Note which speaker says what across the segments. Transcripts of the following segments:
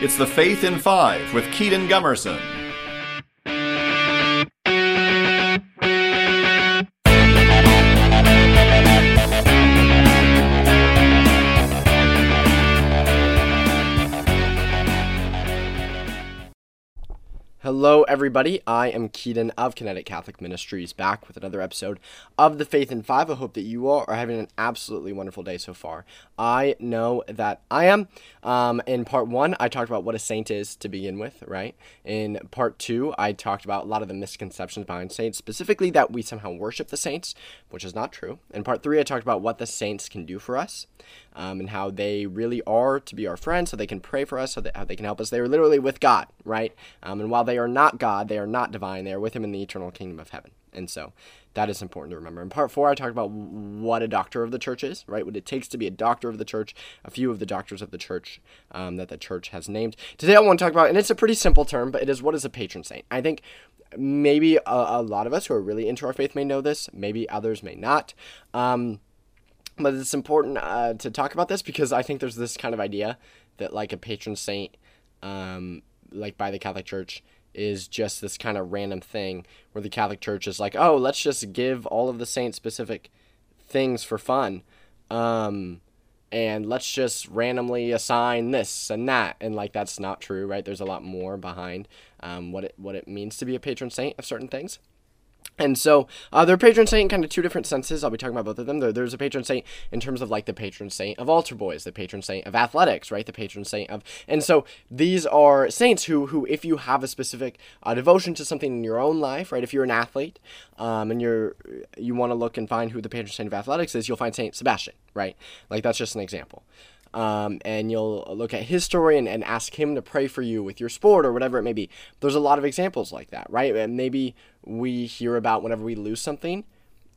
Speaker 1: It's the Faith in Five with Kedon Gumerson.
Speaker 2: Hello, everybody. I am Kedon of Kinetic Catholic Ministries, back with another episode of The Faith in Five. I hope that you all are having an absolutely wonderful day so far. I know that I am. Um, in part one, I talked about what a saint is to begin with, right? In part two, I talked about a lot of the misconceptions behind saints, specifically that we somehow worship the saints, which is not true. In part three, I talked about what the saints can do for us um, and how they really are to be our friends, so they can pray for us, so that how they can help us. They are literally with God, right? Um, and while they are not God, they are not divine. They are with Him in the eternal kingdom of heaven. And so that is important to remember. In part four, I talked about what a doctor of the church is, right? What it takes to be a doctor of the church, a few of the doctors of the church um, that the church has named. Today, I want to talk about, and it's a pretty simple term, but it is what is a patron saint? I think maybe a, a lot of us who are really into our faith may know this, maybe others may not. Um, but it's important uh, to talk about this because I think there's this kind of idea that like a patron saint, um, like by the Catholic Church, is just this kind of random thing where the Catholic Church is like, oh, let's just give all of the saint specific things for fun. Um, and let's just randomly assign this and that and like that's not true right there's a lot more behind um, what it what it means to be a patron saint of certain things and so uh, they're patron saint in kind of two different senses. I'll be talking about both of them. There, there's a patron saint in terms of like the patron saint of altar boys, the patron saint of athletics, right? The patron saint of, and so these are saints who, who if you have a specific uh, devotion to something in your own life, right? If you're an athlete, um, and you're you want to look and find who the patron saint of athletics is, you'll find Saint Sebastian, right? Like that's just an example um, and you'll look at his story and, and ask him to pray for you with your sport or whatever it may be. There's a lot of examples like that, right? And maybe we hear about whenever we lose something.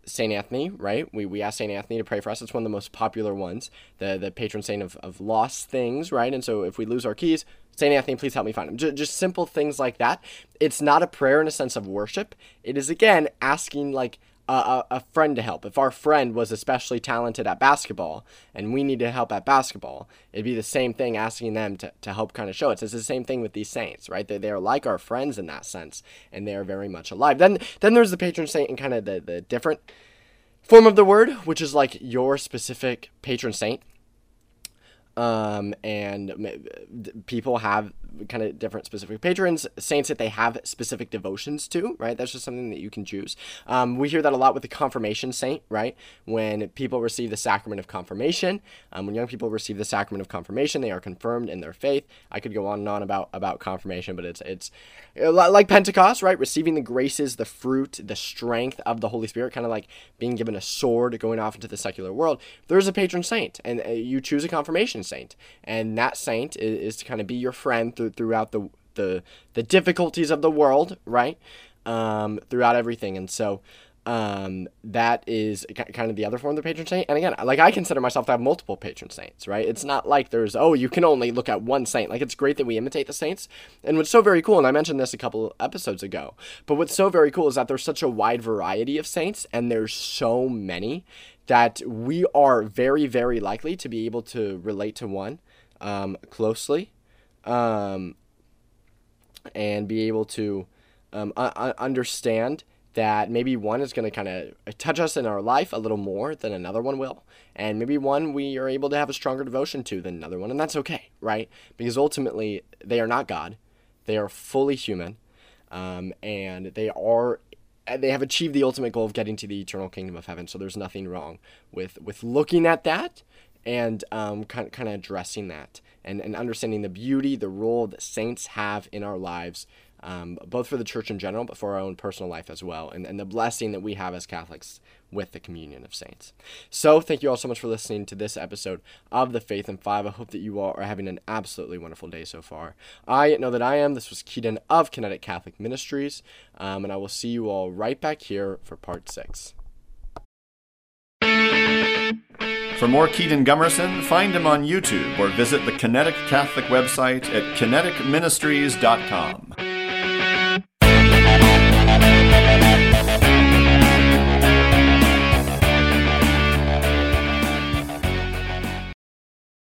Speaker 2: St. Anthony, right? We, we ask St. Anthony to pray for us. It's one of the most popular ones, the, the patron saint of, of lost things, right? And so if we lose our keys, St. Anthony, please help me find them. J- just simple things like that. It's not a prayer in a sense of worship. It is, again, asking, like, a, a friend to help. If our friend was especially talented at basketball and we needed help at basketball, it'd be the same thing asking them to, to help kind of show it. It's the same thing with these saints, right? They, they're like our friends in that sense, and they are very much alive. Then then there's the patron saint and kind of the, the different form of the word, which is like your specific patron saint. Um, and people have kind of different specific patrons, saints that they have specific devotions to, right? That's just something that you can choose. Um, we hear that a lot with the confirmation saint, right? When people receive the sacrament of confirmation, um, when young people receive the sacrament of confirmation, they are confirmed in their faith. I could go on and on about about confirmation, but it's it's like Pentecost, right? Receiving the graces, the fruit, the strength of the Holy Spirit, kind of like being given a sword going off into the secular world. There's a patron saint, and uh, you choose a confirmation saint, and that saint is, is to kind of be your friend through, throughout the the the difficulties of the world, right? Um, throughout everything, and so um, that is kind of the other form of the patron saint. And again, like I consider myself to have multiple patron saints, right? It's not like there's oh you can only look at one saint. Like it's great that we imitate the saints, and what's so very cool, and I mentioned this a couple episodes ago, but what's so very cool is that there's such a wide variety of saints, and there's so many that we are very very likely to be able to relate to one um, closely um, and be able to um, understand that maybe one is going to kind of touch us in our life a little more than another one will. And maybe one we are able to have a stronger devotion to than another one. And that's okay, right? Because ultimately, they are not God, they are fully human. Um, and they are they have achieved the ultimate goal of getting to the eternal kingdom of heaven. So there's nothing wrong with with looking at that and um, kind, kind of addressing that and, and understanding the beauty, the role that saints have in our lives, um, both for the church in general, but for our own personal life as well, and, and the blessing that we have as Catholics with the communion of saints. So, thank you all so much for listening to this episode of The Faith in Five. I hope that you all are having an absolutely wonderful day so far. I know that I am. This was Kedon of Kinetic Catholic Ministries, um, and I will see you all right back here for part six.
Speaker 1: For more Kedon Gumerson, find him on YouTube or visit the Kinetic Catholic website at kineticministries.com.